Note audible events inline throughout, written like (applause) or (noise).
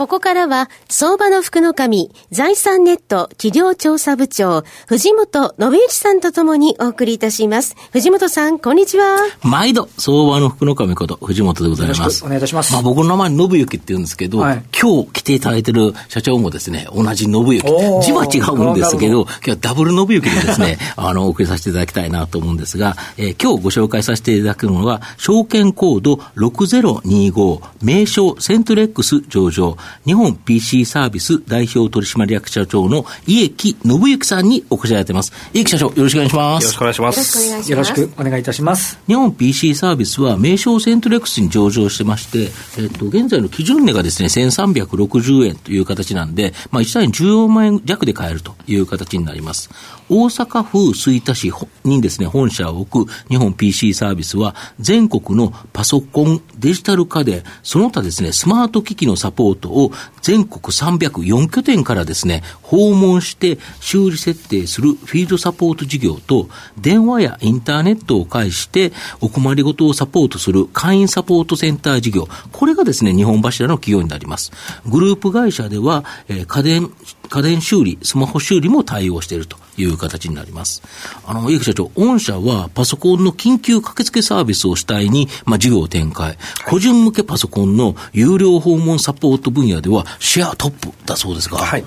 ここからは、相場の福の神、財産ネット企業調査部長、藤本信之さんとともにお送りいたします。藤本さん、こんにちは。毎度、相場の福の神こと、藤本でございます。お願いいたします。まあ僕の名前、信行って言うんですけど、はい、今日来ていただいてる社長もですね、同じ信行。字は違うんですけど、今日はダブル信行でですね、(laughs) あの、お送りさせていただきたいなと思うんですが、えー、今日ご紹介させていただくのは、証券コード6025、名称セントレックス上場、日本 PC サービス代表取締役社長の家木信之さんにお越しいただいてます。家木社長、よろしくお願いします。よろしくお願いします。よろしくお願いいたします。日本 PC サービスは名称セントレックスに上場してまして、えっと、現在の基準値がですね、1360円という形なんで、まあ、1単位14万円弱で買えるという形になります。大阪府吹田市にですね、本社を置く日本 PC サービスは、全国のパソコン、デジタル家電、その他ですね、スマート機器のサポートを全国304拠点からですね、訪問して修理設定するフィールドサポート事業と、電話やインターネットを介してお困りごとをサポートする会員サポートセンター事業、これがですね、日本柱の企業になります。グループ会社では、えー、家電、家電修理、スマホ修理も対応しているという形になります。あの、家木社長、御社はパソコンの緊急駆けつけサービスを主体に、まあ、事業を展開。個人向けパソコンの有料訪問サポート分野ではシェアトップだそうですが。はい。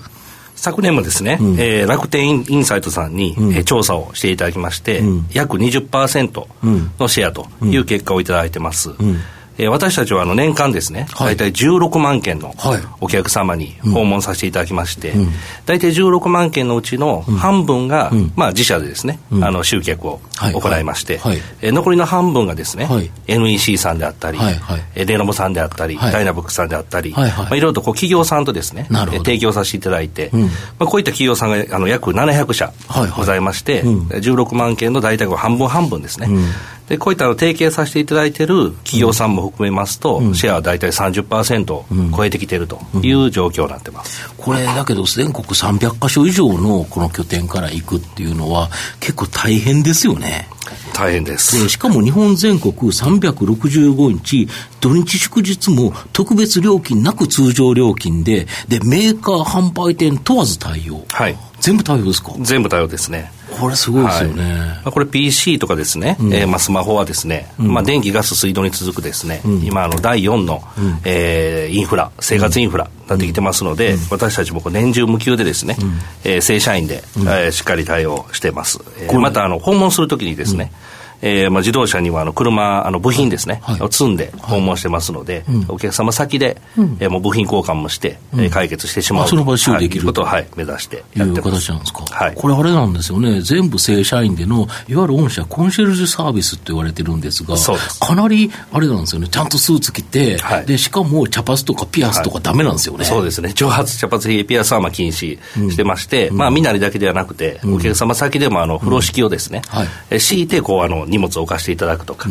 昨年もですね、うん、えー、楽天インサイトさんに、うん、えー、調査をしていただきまして、うん、約20%のシェアという結果をいただいてます。うんえー、私たちはあの年間ですね、はい、大体16万件のお客様に訪問させていただきまして、はいうん、大体16万件のうちの半分が、うん、まあ、自社でですね、うん、あの集客を行いまして、はい、えー、残りの半分がですね、はい、NEC さんであったり、はい。はい、デノボさんであったり、ダイナブックさんであったり、はい。はい。まあ、いろいろとこう企業さんとですね、提供させていただいて、まあ、こういった企業さんがあの約700社ございまして、はいはい、16万件の大体半分半分ですね、でこういったの提携させていただいている企業さんも含めますと、うん、シェアは大体30%を超えてきているという状況になってます、うん、これだけど全国300か所以上のこの拠点から行くっていうのは結構大変ですよね。大変です。でしかも日本全国365日土日祝日も特別料金なく通常料金ででメーカー販売店問わず対応。はい。全部対応ですか？全部対応ですねこれすごいですよね、はい、まあ、これ PC とかですね、うん、えー、まあ、スマホはですね、うん、まあ、電気ガス水道に続くですね、うん、今あの第4の、うん、えー、インフラ生活インフラなってきてますので、私たちも年中無休でですね、うん、えー、正社員で、うん、えー、しっかり対応してます、えー、またあの訪問するときにですね、えーまあ、自動車にはあの車、あの部品ですね、はい、を積んで訪問してますので、はい、お客様先で、うん、えー、もう部品交換もして、うん、えー、解決してしまうその場で修理できる、はい、ことを、はい、目指してやってます。いう形なんですか、はい、これあれなんですよね、全部正社員での、いわゆる御社コンシェルジュサービスって言われてるんですが、す。かなりあれなんですよね、ちゃんとスーツ着て、はい、でしかも茶髪とかピアスとかだめなんですよね、そうですね、長髪、茶髪、ピアスはまあ禁止してまして、うん、まあ、身なりだけではなくて、お客様先でもあの風呂敷をですね、はい、敷いてこうあの荷物を置かせていただだくとか、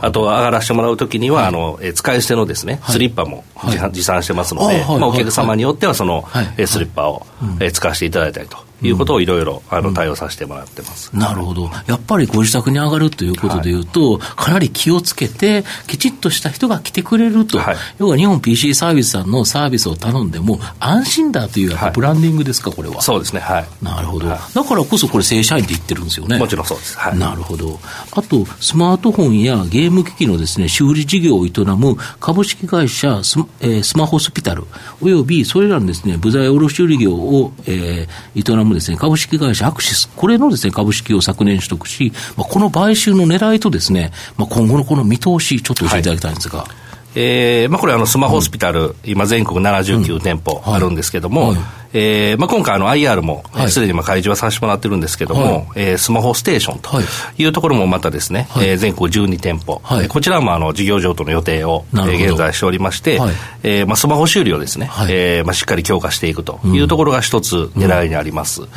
あとは上がらせてもらうときには、はい、あの使い捨てのですね、スリッパも持参してますので、まあ、お客様によってはその、スリッパを、使わせていただいたりと。いうことをいろいろあの対応させてもらってます、うん、なるほど、やっぱりご自宅に上がるということでいうと、はい、かなり気をつけて、きちっとした人が来てくれると、はい、要は日本 PC サービスさんのサービスを頼んでも、安心だというブランディングですか、これは。そうですね、はい、なるほど、だからこそこれ、正社員って言ってるんですよね。もちろんそうです、なるほど、あと、スマートフォンやゲーム機器のです、ね、修理事業を営む株式会社ス,、えー、スマホスピタル、およびそれらのです、ね、部材卸売業を、えー、営むです、ね、株式会社アクシス、これのですね、株式を昨年取得し、まあ、この買収の狙いとですね、まあ、今後のこの見通し、ちょっと教えていただきたいんですが。はい。えーまあ、これあのスマホホスピタル、うん、今全国79店舗あるんですけども、はいはい、えーまあ、今回あの IR もすで、にまあ開示はさせてもらってるんですけども、はい、えー、スマホステーションとい。うところもまたですね、はい、えー、全国12店舗、はい、こちらもあの事業譲渡の予定を、えー、現在しておりまして、はい、えー、まあ、スマホ修理をですね、はい、えー、まあ、しっかり強化していくというところが一つ狙いにあります。うん。うん。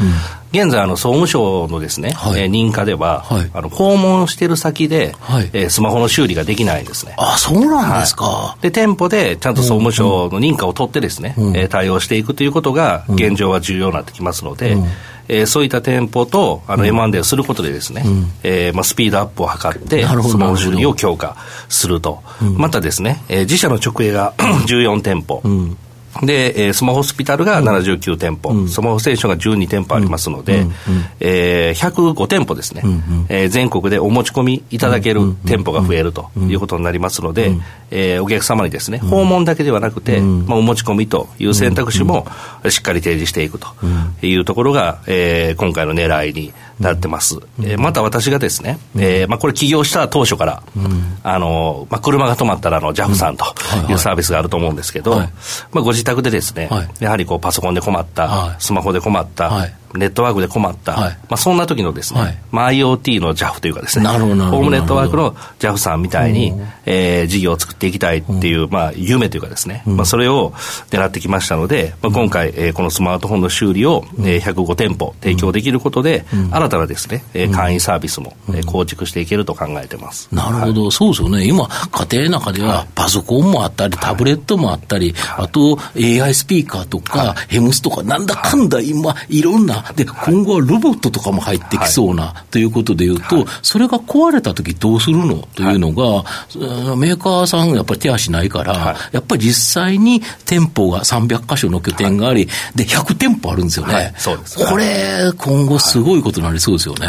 現在、あの、総務省のですね、はい、えー、認可では、はい、あの、訪問してる先で、はい、えー、スマホの修理ができないんですね。あ、そうなんですか。はい、で、店舗でちゃんと総務省の認可を取ってですね、うん、えー、対応していくということが、現状は重要になってきますので、うん。えー、そういった店舗とあの M&A をすることでですね、うん、えー、まあ、スピードアップを図って、スマホ修理を強化すると、うん、またですね、えー、自社の直営が (clears throat) 14店舗、うんで、えー、スマホホスピタルが79店舗、うん、スマホステーションが12店舗ありますので、うん、えー、105店舗ですね、うん、えー、全国でお持ち込みいただける店舗が増えるということになりますので、えー、お客様にですね、訪問だけではなくて、まあ、お持ち込みという選択肢もしっかり提示していくというところが、えー、今回の狙いになってます。えー、また私がですね、えー、まあ、これ起業した当初から、あの、まあ、車が止まったらあの JAF さんとい。うサービスがあると思うんですけど、まあ、ご自宅でですね、やはりこうパソコンで困った、スマホで困った、ネットワークで困った、はい、まあ、そんな時のですね、はい、まあ、IoT の JAF というかですね、ホームネットワークの JAF さんみたいに、えー、事業を作っていきたいっていう、まあ、夢というかですね、まあ、それを狙ってきましたので、まあ、今回、えー、このスマートフォンの修理を、えー、105店舗提供できることで、新たなですね、えー、会員サービスも、えー、構築していけると考えてます。なるほど、そうですよね。今、家庭の中ではパソコンもあったり、タブレットもあったり、あと AI スピーカーとか、ヘムスとか、なんだかんだ今、いろんな、で、今後はロボットとかも入ってきそうな、はい、ということでいうと、はい、それが壊れたときどうするの？というのが、はい、メーカーさんやっぱり手足ないから、やっぱり実際に店舗が300箇所の拠点があり、で、100店舗あるんですよね。これ、今後すごいことになりそうですよね。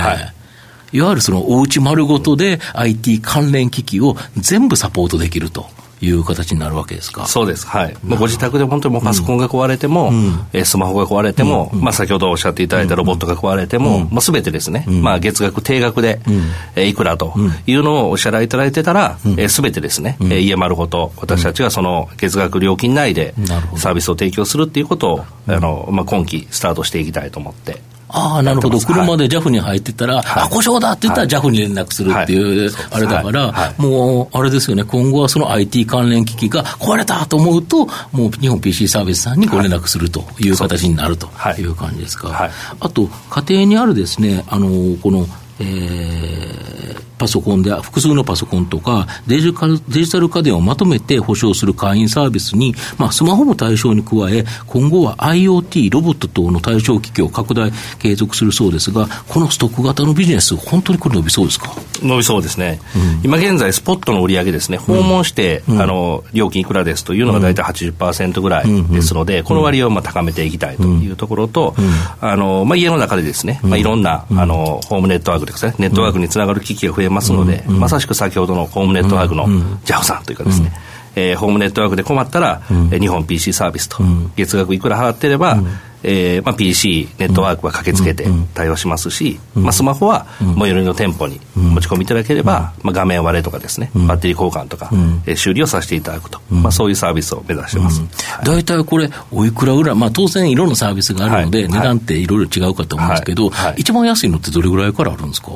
い。わゆるそのおうち丸ごとで IT 関連機器を全部サポートできると。いう形になるわけですか？そうです、はい、まあ、ご自宅で本当にもうパソコンが壊れても、うん、えスマホが壊れても、うん、まあ、先ほどおっしゃっていただいたロボットが壊れても、うん、すべてですね、まあ、月額、定額で、うん、えいくらというのをお支払いいただいてたら、す、べ、てですね、うん、家丸ごと、私たちがその月額料金内でサービスを提供するっていうことを、あのまあ、今期スタートしていきたいと思ってああ、なるほど、車で JAF に入ってたら、はい、あ、故障だって言ったら JAF に連絡するっていう、あれだから、もう、あれですよね、今後はその IT 関連機器が壊れたと思うと、もう日本 PC サービスさんにご連絡するという形になるという感じですか。あと、家庭にあるですね、あの、この、えー、パソコンで、複数のパソコンとかデジカル、デジタル家電をまとめて保証する会員サービスに、まあ、スマホも対象に加え、今後は IoT、ロボット等の対象機器を拡大、継続するそうですが、このストック型のビジネス、本当にこれ伸びそうですか？伸びそうですね。うん、今現在、スポットの売り上げですね、訪問して、うん、あの、料金いくらですというのが大体80%ぐらいですので、この割合をまあ高めていきたいというところと、あの、まあ、家の中でですね、まあ、いろんな、あの、ホームネットワークですね、ネットワークにつながる機器が増えますので、まさしく先ほどのホームネットワークの JAF さんというかですね、えー、ホームネットワークで困ったら、うん、日本 PC サービスと、月額いくら払ってれば、えーまあ、PC、ネットワークは駆けつけて対応しますし、まあ、スマホは最寄りの店舗に持ち込みいただければ、まあ、画面割れとかですね、バッテリー交換とか、えー、修理をさせていただくと、まあ、そういうサービスを目指してます。大体、これ、おいくらぐらい、まあ、当然いろんなサービスがあるので、値段っていろいろ違うかと思うんですけど、一番安いのってどれぐらいからあるんですか？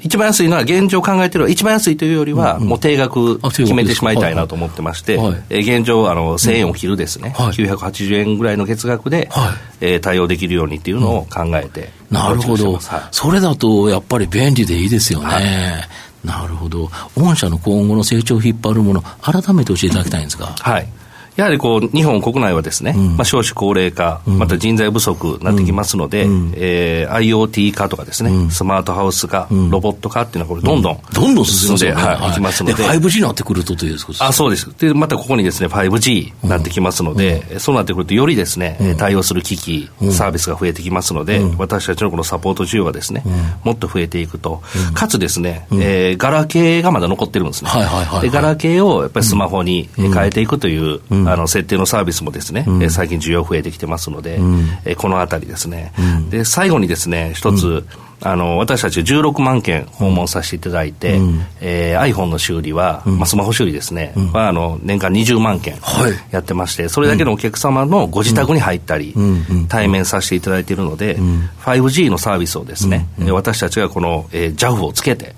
一番安いのは、現状考えてる一番安いというよりは、もう定額決めてしまいたいなと思ってまして、え現状、あの1000円を切るですね、980円ぐらいの月額で、え対応できるようにっていうのを考えて、なるほど、それだとやっぱり便利でいいですよね。なるほど。御社の今後の成長を引っ張るもの、改めて教えていただきたいんですが。はい。やはりこう日本国内はですね、うん、まあ、少子高齢化、うん、また人材不足になってきますので、うん、えー、IoT 化とかですね、うん、スマートハウス化、ロボット化っていうのは、これ、どんどん、どんどん進んで、はい、い。きますので、5G になってくるとというあそうです。で、またここにですね 5G になってきますので、そうなってくると、よりですね、対応する機器、サービスが増えてきますので、私たちのこのサポート需要がですね、もっと増えていくと、かつですね、えー、ガラケーがまだ残ってるんですね。はいはいはい、でガラケーをやっぱりスマホに変えていくという、あの設定のサービスもですね、うん、最近需要増えてきてますので、うん、えこのあたりですね、うん、で最後にですね一つ、あの私たち16万件訪問させていただいて、うん、えー、iPhone の修理は、うん、まあ、スマホ修理ですね、うん、はあの年間20万件やってまして、それだけのお客様のご自宅に入ったり、対面させていただいているので、5G のサービスをですね、私たちがこの、えー、JAF をつけて、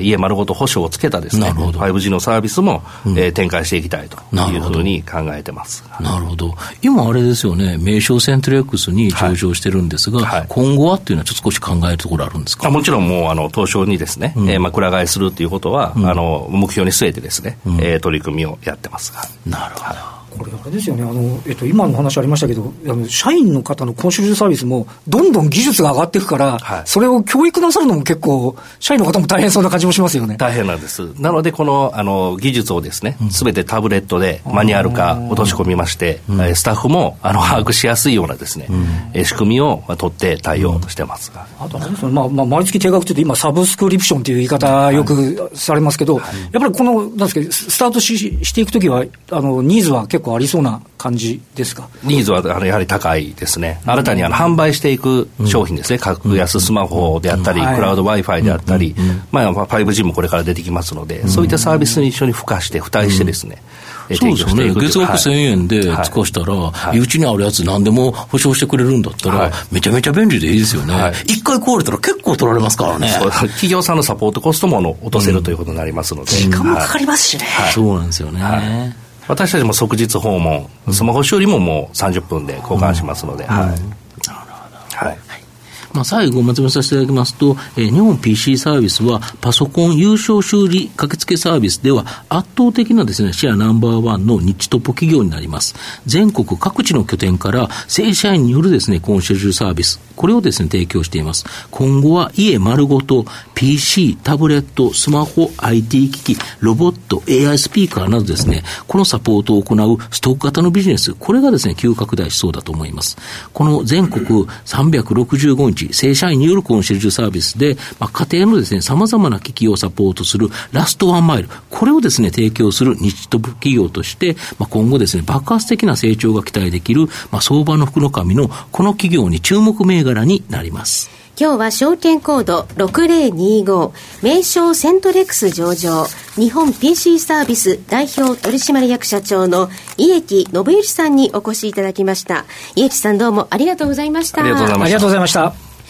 家丸ごと保証をつけたですね 5G のサービスも、うん、えー、展開していきたいというふうに考えてますなるほど、今、あれですよね、名称セントレックスに上場してるんですが、はい。はい、今後はっていうのは、ちょっと少し考えるところあるんですか？もちろんもうあの東証にですね、うん、えー、まあ、くら替えするということは、うん、あの目標に据えてですね、うん、えー、取り組みをやってますなるほど、これ、あれですよね、あのえっと、今の話ありましたけど、あの社員の方のコンシェルジュサービスも、どんどん技術が上がっていくから、はい、それを教育なさるのも結構、社員の方も大変そうな感じもしますよね。大変なんです。なので、このあの技術をですね、すべてタブレットでマニュアル化落とし込みまして、うん、スタッフもあの把握しやすいようなですね、うん、仕組みを取って対応してますが。あとあれですね、まあまあ、毎月定額というと、今、サブスクリプションという言い方、よくされますけど、はい、やっぱりこの、なんですか、スタートししていくときは、あのニーズは結構ありそうな感じですか？ニーズはあのやはり高いですね、新たにあの販売していく商品ですね、格安スマホであったり、クラウド Wi-Fi であったり、まあ、5G もこれから出てきますので、そういったサービスに一緒に付加して、付帯してですね、そうですよね、月額1000円で使わしたら、はい、うちにあるやつ、何でも保証してくれるんだったら、はい、めちゃめちゃ便利でいいですよね、一、回壊れたら結構取られますからね。企業さんのサポートコストも落とせるということになりますので、時間もかかりますしね、そうなんですよね。私たちも即日訪問、スマホ修理ももう30分で交換しますので、はい。はいまあ、最後まとめさせていただきますと、えー、日本 PC サービスはパソコン優勝修理駆けつけサービスでは圧倒的なですね、シェアナンバーワンの日トップ企業になります。全国各地の拠点から正社員によるですね、コンシェルジュサービス、これをですね、提供しています。今後は家丸ごと PC、タブレット、スマホ、IT 機器、ロボット、AI スピーカーなどですね、このサポートを行うストック型のビジネス、これがですね、急拡大しそうだと思います。この全国365日、正社員によるコンシェルジュサービスで、まあ、家庭のですね、様々な機器をサポートするラストワンマイル、これをですね、提供する日トップ企業として、まあ、今後ですね、爆発的な成長が期待できる、まあ、相場の福の神のこの企業に注目銘柄になります。今日は証券コード6025名称セントレックス上場日本 PC サービス代表取締役社長の家木信之さんにお越しいただきました。家木さんどうもありがとうございました。ありがとうございました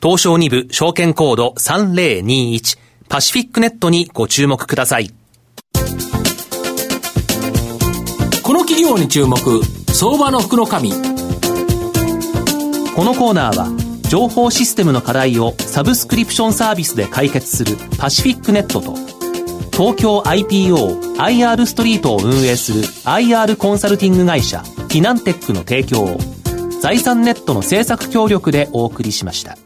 東証2部証券コード3021パシフィックネットにご注目ください。この企業に注目、相場の福の神。このコーナーは情報システムの課題をサブスクリプションサービスで解決するパシフィックネットと東京 IPOIR ストリートを運営する IR コンサルティング会社フィナンテックの提供を財産ネットの政策協力でお送りしました。